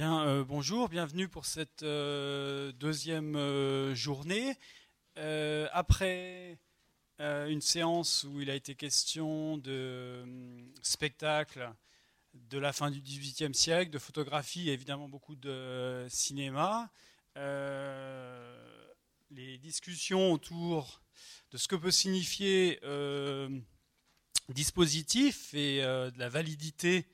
Euh, bonjour, bienvenue pour cette euh, deuxième euh, journée. après une séance où il a été question de spectacles de la fin du XVIIIe siècle, de photographie et évidemment beaucoup de cinéma, les discussions autour de ce que peut signifier dispositif et de la validité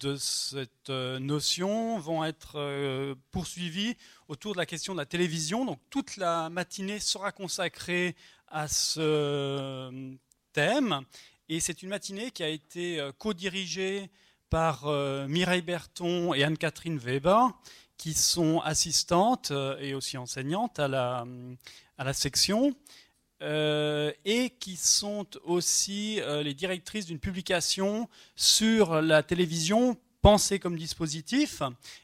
de cette euh, notion vont être euh, poursuivis autour de la question de la télévision. Donc toute la matinée sera consacrée à ce euh, thème. Et c'est une matinée qui a été co-dirigée par Mireille Berton et Anne-Catherine Weber, qui sont assistantes et aussi enseignantes à à la section. Euh, et qui sont aussi euh, les directrices d'une publication sur la télévision pensée comme dispositif.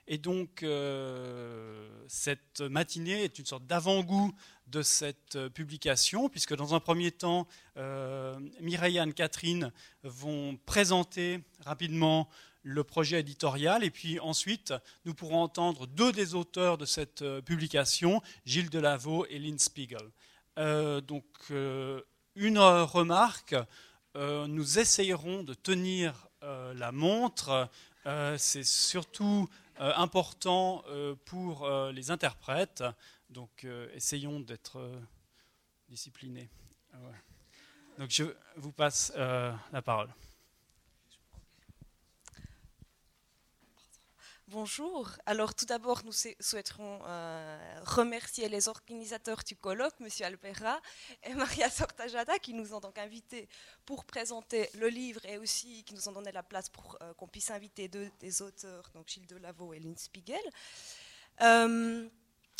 Et donc, euh, cette matinée est une sorte d'avant-goût de cette publication, puisque dans un premier temps, Mireille et Anne-Catherine vont présenter rapidement le projet éditorial, et puis ensuite, nous pourrons entendre deux des auteurs de cette publication, Gilles Delaveau et Lynn Spiegel. Euh, donc, euh, une remarque, euh, nous essayerons de tenir la montre. C'est surtout important pour les interprètes. Donc, essayons d'être disciplinés. Donc, je vous passe la parole. Bonjour. Alors tout d'abord, nous souhaiterons euh, remercier les organisateurs du colloque, M. Albera et Maria Sortajada, qui nous ont donc invités pour présenter le livre et aussi qui nous ont donné la place pour euh, qu'on puisse inviter deux des auteurs, donc Gilles Delaveau et Lynn Spiegel. Euh,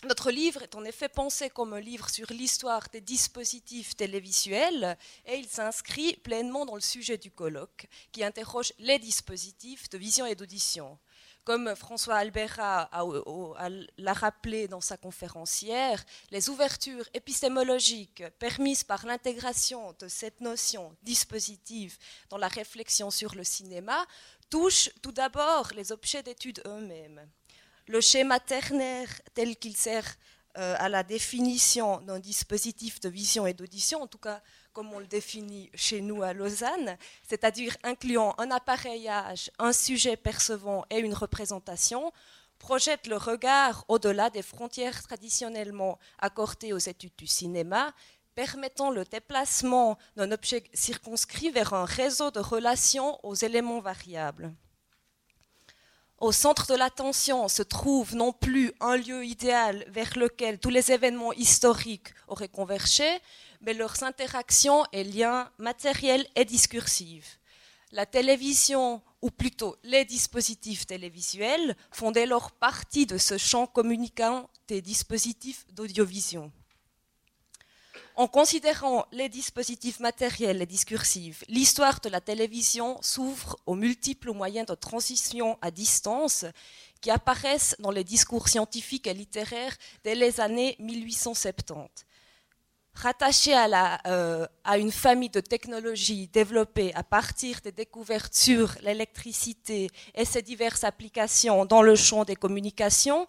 notre livre est en effet pensé comme un livre sur l'histoire des dispositifs télévisuels et il s'inscrit pleinement dans le sujet du colloque qui interroge les dispositifs de vision et d'audition. Comme François Albera l'a rappelé dans sa conférence hier, les ouvertures épistémologiques permises par l'intégration de cette notion dispositive dans la réflexion sur le cinéma touchent tout d'abord les objets d'étude eux-mêmes. Le schéma ternaire tel qu'il sert euh, à la définition d'un dispositif de vision et d'audition, en tout cas comme on le définit chez nous à Lausanne, c'est-à-dire incluant un appareillage, un sujet percevant et une représentation, projette le regard au-delà des frontières traditionnellement accordées aux études du cinéma, permettant le déplacement d'un objet circonscrit vers un réseau de relations aux éléments variables. Au centre de l'attention se trouve non plus un lieu idéal vers lequel tous les événements historiques auraient convergé, mais leurs interactions et liens matériels et discursifs. La télévision, ou plutôt les dispositifs télévisuels, font dès lors partie de ce champ communicant des dispositifs d'audiovision. En considérant les dispositifs matériels et discursifs, l'histoire de la télévision s'ouvre aux multiples moyens de transition à distance qui apparaissent dans les discours scientifiques et littéraires dès les années 1870 rattaché à, euh, à, une famille de technologies développées à partir des découvertes sur l'électricité et ses diverses applications dans le champ des communications,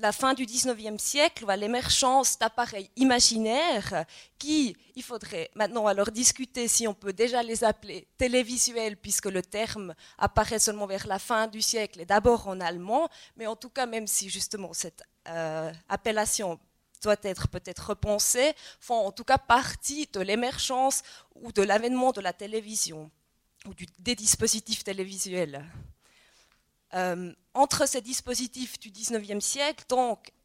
la fin du 19e siècle l'émergence d'appareils imaginaires qui, il faudrait maintenant alors discuter si on peut déjà les appeler télévisuels puisque le terme apparaît seulement vers la fin du siècle et d'abord en allemand, mais en tout cas même si justement cette euh, appellation doit être peut-être repensé, font en tout cas partie de l'émergence ou de l'avènement de la télévision ou des dispositifs télévisuels. Euh, entre ces dispositifs du 19e siècle,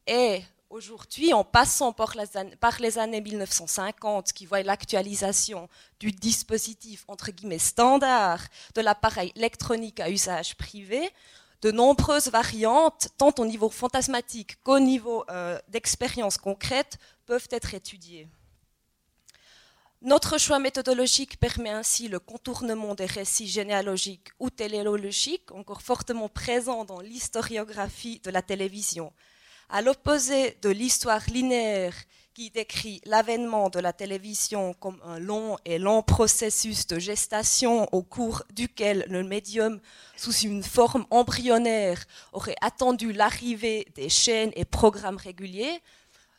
et aujourd'hui, en passant par les, années, par les années 1950, qui voient l'actualisation du dispositif entre guillemets standard de l'appareil électronique à usage privé, de nombreuses variantes, tant au niveau fantasmatique qu'au niveau euh, d'expérience concrète, peuvent être étudiées. Notre choix méthodologique permet ainsi le contournement des récits généalogiques ou téléologiques, encore fortement présents dans l'historiographie de la télévision. À l'opposé de l'histoire linéaire qui décrit l'avènement de la télévision comme un long et lent processus de gestation au cours duquel le médium, sous une forme embryonnaire, aurait attendu l'arrivée des chaînes et programmes réguliers,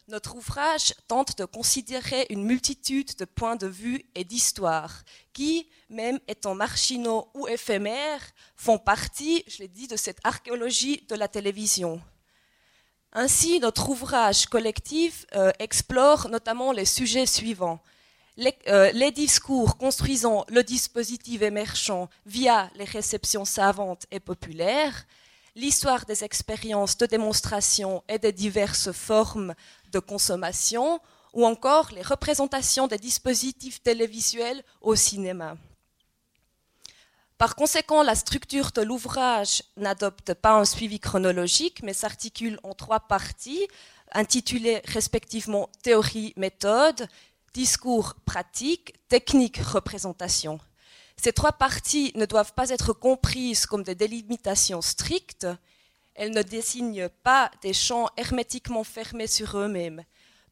notre ouvrage tente de considérer une multitude de points de vue et d'histoires qui, même étant marginaux ou éphémères, font partie, je l'ai dit, de cette archéologie de la télévision. Ainsi, notre ouvrage collectif euh, explore notamment les sujets suivants. Euh, les, discours construisant le dispositif émergent via les réceptions savantes et populaires, l'histoire des expériences de démonstration et des diverses formes de consommation, ou encore les représentations des dispositifs télévisuels au cinéma. Par conséquent, la structure de l'ouvrage n'adopte pas un suivi chronologique, mais s'articule en trois parties, intitulées respectivement théorie, méthode, discours, pratique, technique, représentation. Ces trois parties ne doivent pas être comprises comme des délimitations strictes, elles ne désignent pas des champs hermétiquement fermés sur eux-mêmes.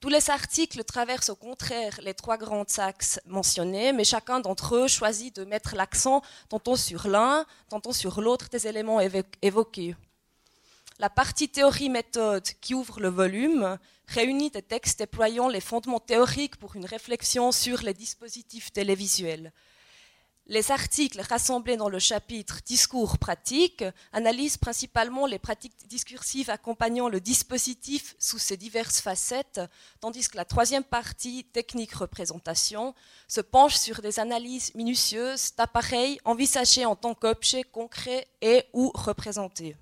Tous les articles traversent au contraire les trois grands axes mentionnés, mais chacun d'entre eux choisit de mettre l'accent tantôt sur l'un, tantôt sur l'autre des éléments évoqués. La partie théorie-méthode qui ouvre le volume réunit des textes déployant les fondements théoriques pour une réflexion sur les dispositifs télévisuels. Les articles rassemblés dans le chapitre Discours pratique analysent principalement les pratiques discursives accompagnant le dispositif sous ses diverses facettes, tandis que la troisième partie, Technique représentation, se penche sur des analyses minutieuses d'appareils envisagés en tant qu'objets concrets et ou représentés.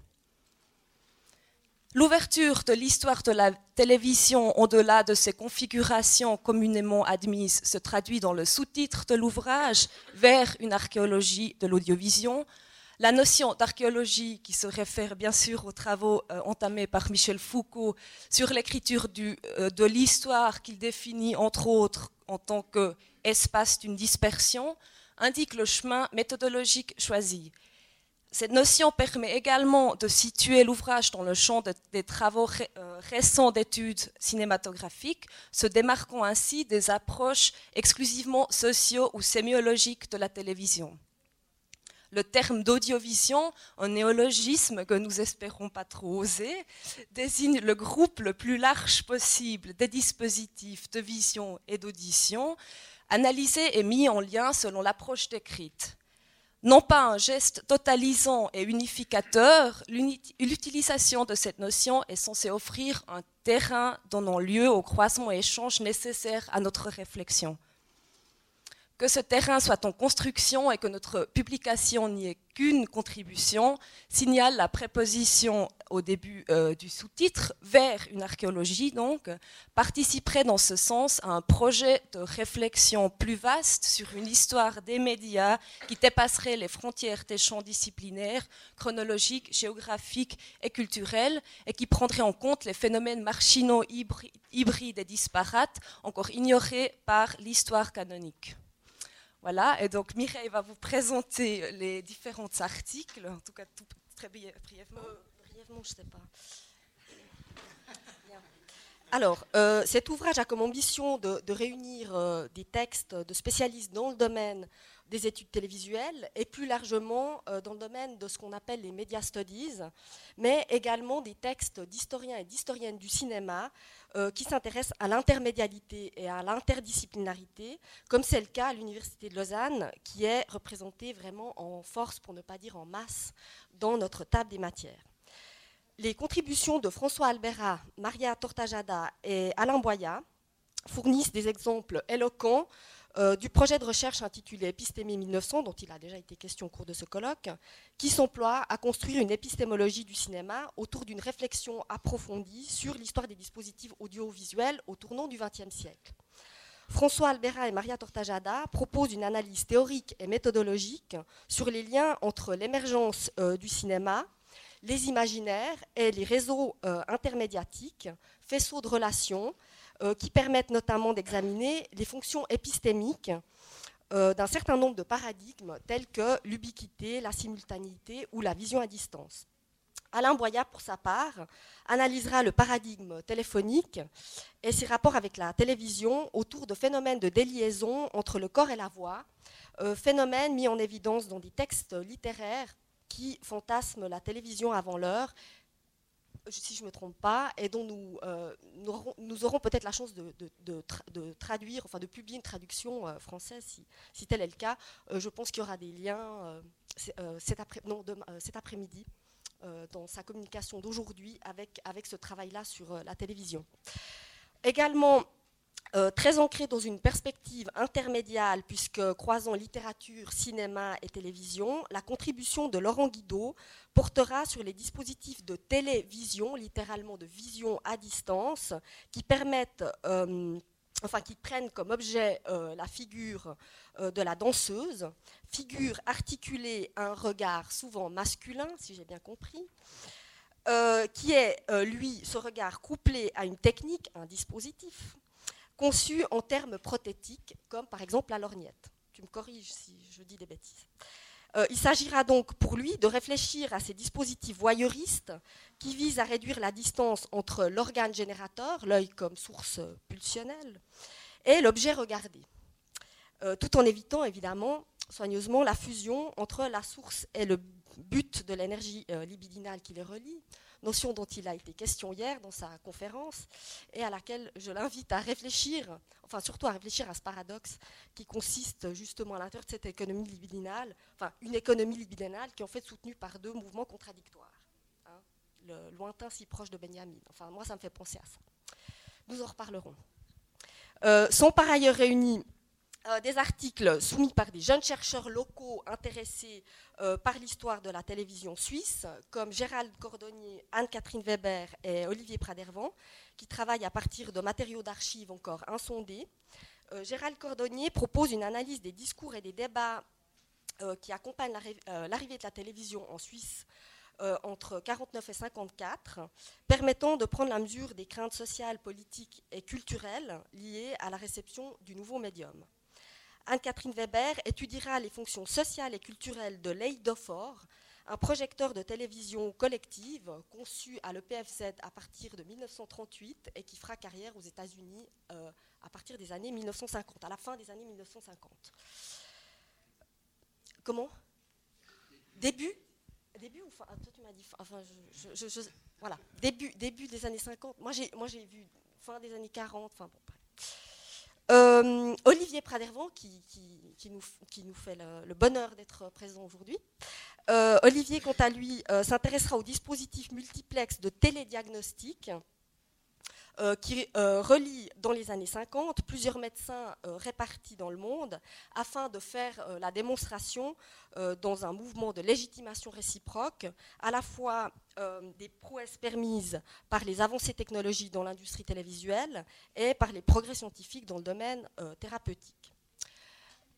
L'ouverture de l'histoire de la télévision au-delà de ses configurations communément admises se traduit dans le sous-titre de l'ouvrage vers une archéologie de l'audiovision. La notion d'archéologie, qui se réfère bien sûr aux travaux euh, entamés par Michel Foucault sur l'écriture euh, de l'histoire qu'il définit entre autres en tant qu'espace d'une dispersion, indique le chemin méthodologique choisi. Cette notion permet également de situer l'ouvrage dans le champ des travaux euh, récents d'études cinématographiques, se démarquant ainsi des approches exclusivement socio- ou sémiologiques de la télévision. Le terme d'audiovision, un néologisme que nous espérons pas trop oser, désigne le groupe le plus large possible des dispositifs de vision et d'audition, analysés et mis en lien selon l'approche décrite non pas un geste totalisant et unificateur, l'utilisation de cette notion est censée offrir un terrain donnant lieu au croisement et échange nécessaires à notre réflexion que ce terrain soit en construction et que notre publication n'y ait qu'une contribution signale la préposition au début euh, du sous-titre vers une archéologie donc participerait dans ce sens à un projet de réflexion plus vaste sur une histoire des médias qui dépasserait les frontières des champs disciplinaires, chronologiques, géographiques et culturels et qui prendrait en compte les phénomènes marginaux hybrides et disparates encore ignorés par l'histoire canonique. Voilà, et donc Mireille va vous présenter les différents articles, en tout cas très brièvement. Euh, brièvement, je ne sais pas. Alors, euh, cet ouvrage a comme ambition de, réunir euh, des textes de spécialistes dans le domaine des études télévisuelles et plus largement dans le domaine de ce qu'on appelle les media studies, mais également des textes d'historiens et d'historiennes du cinéma euh, qui s'intéresse à l'intermédialité et à l'interdisciplinarité, comme c'est le cas à l'Université de Lausanne, qui est représentée vraiment en force, pour ne pas dire en masse, dans notre table des matières. Les contributions de François Albera, Maria Tortajada et Alain Boya fournissent des exemples éloquents euh, du projet de recherche intitulé Épistémie 1900, dont il a déjà été question au cours de ce colloque, qui s'emploie à construire une épistémologie du cinéma autour d'une réflexion approfondie sur l'histoire des dispositifs audiovisuels au tournant du XXe siècle. François Albera et Maria Tortajada proposent une analyse théorique et méthodologique sur les liens entre l'émergence euh, du cinéma, les imaginaires et les réseaux euh, intermédiatiques, faisceaux de relations, euh, qui permettent notamment d'examiner les fonctions épistémiques euh, d'un certain nombre de paradigmes tels que l'ubiquité, la simultanéité ou la vision à distance. Alain Boya, pour sa part, analysera le paradigme téléphonique et ses rapports avec la télévision autour de phénomènes de déliaison entre le corps et la voix, euh, phénomènes mis en évidence dans des textes littéraires qui fantasment la télévision avant l'heure si je ne me trompe pas, et dont nous, euh, nous aurons, peut-être la chance de, traduire, enfin de publier une traduction euh, française, si, tel est le cas. Euh, je pense qu'il y aura des liens cet, après, après-midi dans sa communication d'aujourd'hui avec, avec ce travail-là sur la télévision. Également, euh, très ancré dans une perspective intermédiaire, puisque croisant littérature, cinéma et télévision, la contribution de Laurent Guido portera sur les dispositifs de télévision, littéralement de vision à distance, qui permettent, euh, prennent comme objet euh, la figure de la danseuse, figure articulée à un regard souvent masculin, si j'ai bien compris. qui est, lui, ce regard couplé à une technique, un dispositif, conçus en termes prothétiques, comme par exemple la lorgnette. Tu me corriges si je dis des bêtises. Euh, il s'agira donc pour lui de réfléchir à ces dispositifs voyeuristes qui visent à réduire la distance entre l'organe générateur, l'œil comme source pulsionnelle, et l'objet regardé, euh, tout en évitant évidemment soigneusement la fusion entre la source et le but de l'énergie euh, libidinale qui les relie, notion dont il a été question hier dans sa conférence et à laquelle je l'invite à réfléchir, enfin surtout à réfléchir à ce paradoxe qui consiste justement à l'intérieur de cette économie libidinale, enfin une économie libidinale qui est en fait soutenue par deux mouvements contradictoires. Hein. le lointain si proche de Benjamin. Enfin moi ça me fait penser à ça. Nous en reparlerons. Euh, sont par ailleurs réunis euh, des articles soumis par des jeunes chercheurs locaux intéressés euh, par l'histoire de la télévision suisse, comme Gérald Cordonnier, Anne-Catherine Weber et Olivier Pradervan, qui travaillent à partir de matériaux d'archives encore insondés. Euh, Gérald Cordonnier propose une analyse des discours et des débats qui accompagnent l'arrivée de la télévision en Suisse entre 49 et 54, permettant de prendre la mesure des craintes sociales, politiques et culturelles liées à la réception du nouveau médium. Anne-Catherine Weber étudiera les fonctions sociales et culturelles de l'Eidofor, un projecteur de télévision collective conçu à l'EPFZ à partir de 1938 et qui fera carrière aux États-Unis euh, à partir des années 1950, à la fin des années 1950. Comment? Début? Début ou fin? Ah, Toi, tu m'as dit. Voilà. Début, début des années 50. Moi, j'ai, moi, j'ai vu fin des années 40. Enfin, bon, euh, Olivier Pradervan, qui, nous, fait le, bonheur d'être présent aujourd'hui. Euh, Olivier, quant à lui, euh, s'intéressera au dispositif multiplex de télédiagnostic euh, qui euh, relie dans les années 50 plusieurs médecins euh, répartis dans le monde afin de faire la démonstration dans un mouvement de légitimation réciproque à la fois des prouesses permises par les avancées technologiques dans l'industrie télévisuelle et par les progrès scientifiques dans le domaine thérapeutique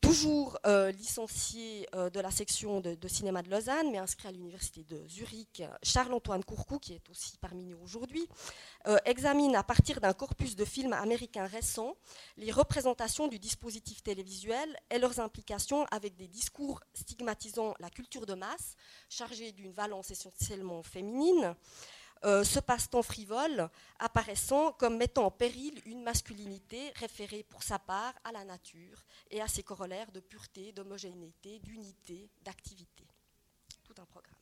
toujours euh, licencié euh, de la section de, cinéma de Lausanne, mais inscrit à l'université de Zurich, Charles-Antoine Courcou, qui est aussi parmi nous aujourd'hui, euh, examine à partir d'un corpus de films américains récents les représentations du dispositif télévisuel et leurs implications avec des discours stigmatisant la culture de masse, chargée d'une valence essentiellement féminine. Euh, ce passe-temps frivole apparaissant comme mettant en péril une masculinité référée pour sa part à la nature et à ses corollaires de pureté, d'homogénéité, d'unité, d'activité. Tout un programme.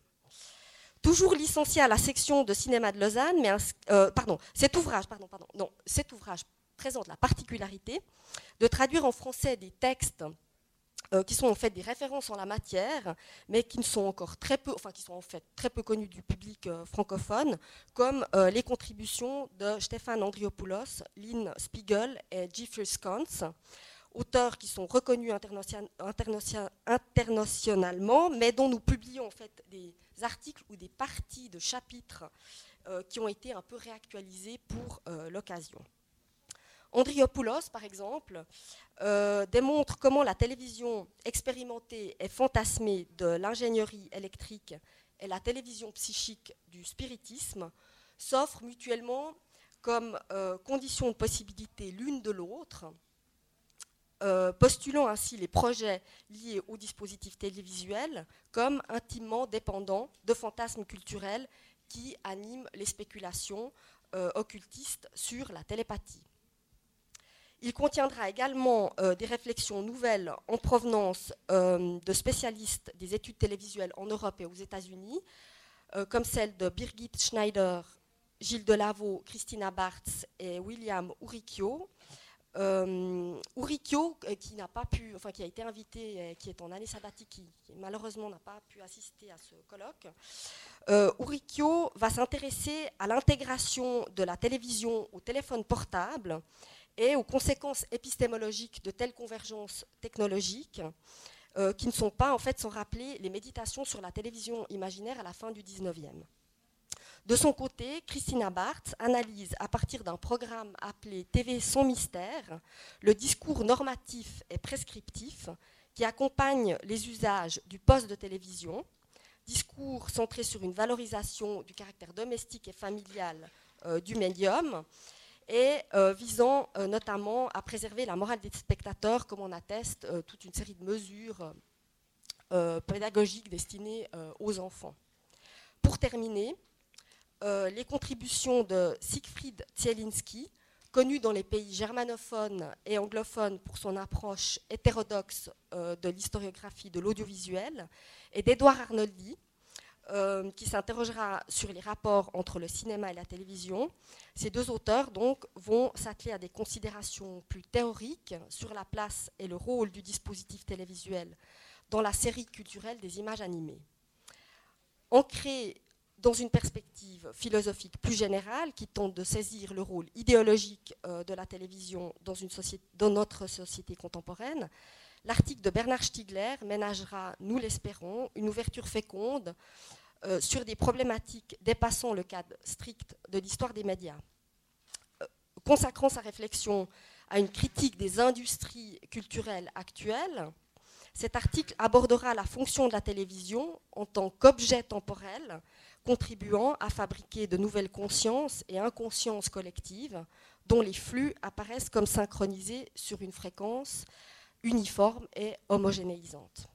Toujours licencié à la section de cinéma de Lausanne, mais euh, pardon, cet ouvrage, pardon, pardon, non, cet ouvrage présente la particularité de traduire en français des textes euh, qui sont en fait des références en la matière, mais qui ne sont encore très peu, enfin qui sont en fait très peu connues du public euh, francophone, comme euh, les contributions de Stéphane Andriopoulos, Lynn Spiegel et Jeffrey Sconce, auteurs qui sont reconnus internationalement, mais dont nous publions en fait des articles ou des parties de chapitres qui ont été un peu réactualisés pour l'occasion. Andriopoulos, par exemple, euh, démontre comment la télévision expérimentée et fantasmée de l'ingénierie électrique et la télévision psychique du spiritisme s'offrent mutuellement comme euh, conditions de possibilité l'une de l'autre, euh, postulant ainsi les projets liés au dispositif télévisuel comme intimement dépendants de fantasmes culturels qui animent les spéculations occultistes sur la télépathie. Il contiendra également des réflexions nouvelles en provenance de spécialistes des études télévisuelles en Europe et aux États-Unis, comme celle de Birgit Schneider, Gilles Delaveau, Christina Bartz et William Uricchio, euh, euh, qui n'a pas pu, enfin qui a été invité, qui est en année sabbatique, qui, malheureusement n'a pas pu assister à ce colloque. Euh, Urikyo va s'intéresser à l'intégration de la télévision au téléphone portable et aux conséquences épistémologiques de telles convergences technologiques, euh, qui ne sont pas, en fait, sans rappeler les méditations sur la télévision imaginaire à la fin du 19e. De son côté, Christina Barthes analyse à partir d'un programme appelé TV sans mystère le discours normatif et prescriptif qui accompagne les usages du poste de télévision, discours centré sur une valorisation du caractère domestique et familial euh, du médium, et euh, visant euh, notamment à préserver la morale des spectateurs, comme on atteste toute une série de mesures pédagogiques destinées aux enfants. Pour terminer, euh, les contributions de Siegfried Zielinski, connu dans les pays germanophones et anglophones pour son approche hétérodoxe euh, de l'historiographie de l'audiovisuel, et d'Edouard Arnoldi, euh, qui s'interrogera sur les rapports entre le cinéma et la télévision. Ces deux auteurs donc vont s'atteler à des considérations plus théoriques sur la place et le rôle du dispositif télévisuel dans la série culturelle des images animées. Ancré dans une perspective philosophique plus générale qui tente de saisir le rôle idéologique euh, de la télévision dans notre société contemporaine, l'article de Bernard Stiegler ménagera, nous l'espérons, une ouverture féconde euh, sur des problématiques dépassant le cadre strict de l'histoire des médias. Euh, consacrant sa réflexion à une critique des industries culturelles actuelles, cet article abordera la fonction de la télévision en tant qu'objet temporel contribuant à fabriquer de nouvelles consciences et inconsciences collectives dont les flux apparaissent comme synchronisés sur une fréquence uniforme et homogénéisante.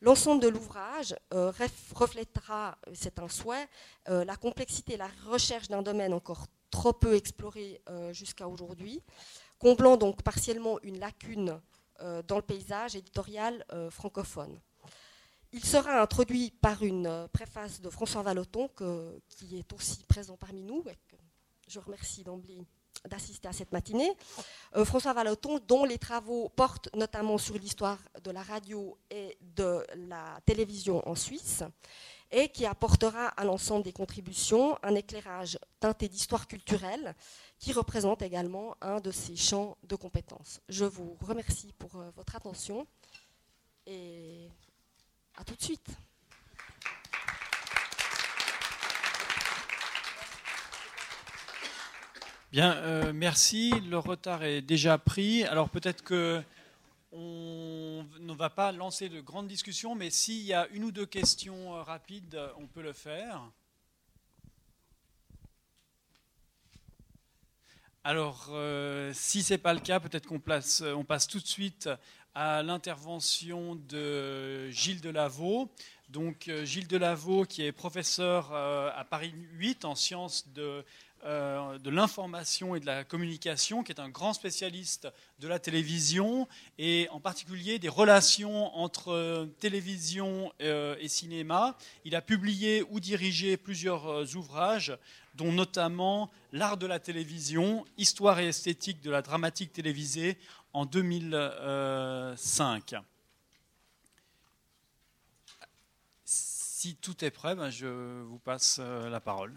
L'ensemble de l'ouvrage euh, reflètera, c'est un souhait, euh, la complexité et la recherche d'un domaine encore trop peu exploré euh, jusqu'à aujourd'hui, comblant donc partiellement une lacune dans le paysage éditorial francophone. Il sera introduit par une euh, préface de François Valoton, qui est aussi présent parmi nous. Et je remercie d'emblée d'assister à cette matinée. Euh, François Valoton, dont les travaux portent notamment sur l'histoire de la radio et de la télévision en Suisse, et qui apportera à l'ensemble des contributions un éclairage teinté d'histoire culturelle, qui représente également un de ses champs de compétences. Je vous remercie pour euh, votre attention. Et a tout de suite. Bien, euh, merci. Le retard est déjà pris. Alors peut-être que on ne va pas lancer de grandes discussions, mais s'il y a une ou deux questions euh, rapides, on peut le faire. Alors, euh, si ce n'est pas le cas, peut-être qu'on on passe tout de suite à l'intervention de Gilles Delaveau. Donc Gilles Delaveau, qui est professeur à Paris 8 en sciences de, euh, de l'information et de la communication, qui est un grand spécialiste de la télévision et en particulier des relations entre télévision et cinéma. Il a publié ou dirigé plusieurs ouvrages, dont notamment L'art de la télévision, Histoire et esthétique de la dramatique télévisée en 2005. Si tout est prêt, ben, je vous passe euh, la parole.